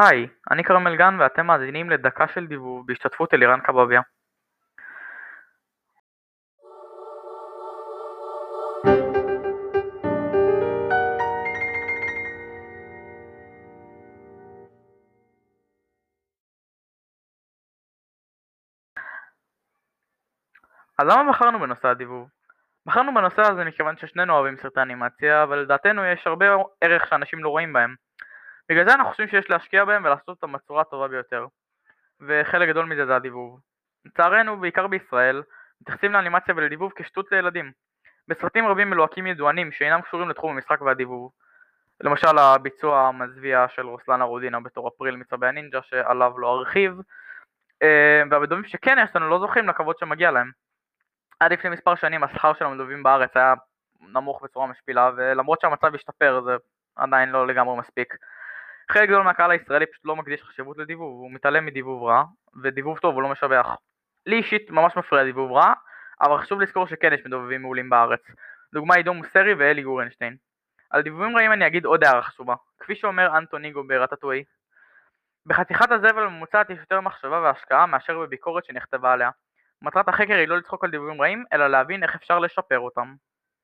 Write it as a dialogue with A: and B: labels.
A: היי, אני כרמל גן ואתם מאזינים ל"דקה של דיבוב" בהשתתפות אלירן קבביה. אז למה בחרנו בנושא הדיבוב? בחרנו בנושא הזה מכיוון ששנינו אוהבים סרטי אנימציה, ולדעתנו יש הרבה ערך שאנשים לא רואים בהם. בגלל זה אנחנו חושבים שיש להשקיע בהם ולעשות אותם בצורה הטובה ביותר. וחלק גדול מזה זה הדיבוב. לצערנו, בעיקר בישראל, מתייחסים לאנימציה ולדיבוב כשטות לילדים. בסרטים רבים מלוהקים ידוענים שאינם קשורים לתחום המשחק והדיבוב. למשל הביצוע המזוויע של רוסלן ארודינה בתור אפריל מצבי הנינג'ה שעליו לא ארחיב, אה, והמדובים שכן יש לנו לא זוכים לכבוד שמגיע להם. עד לפני מספר שנים השכר של המדובים בארץ היה נמוך בצורה משפילה, ולמרות שהמצב השתפר זה עדיין לא לגמרי מספיק. חלק גדול מהקהל הישראלי פשוט לא מקדיש חשיבות לדיבוב, הוא מתעלם מדיבוב רע, ודיבוב טוב הוא לא משבח. לי אישית ממש מפריע דיבוב רע, אבל חשוב לזכור שכן יש מדובבים מעולים בארץ. דוגמה עידו מוסרי ואלי גורנשטיין. על דיבובים רעים אני אגיד עוד הערה חשובה. כפי שאומר אנטוניגו ברטטווי, בחתיכת הזבל הממוצעת יש יותר מחשבה והשקעה מאשר בביקורת שנכתבה עליה. מטרת החקר היא לא לצחוק על דיבובים רעים, אלא להבין איך אפשר לשפר אותם.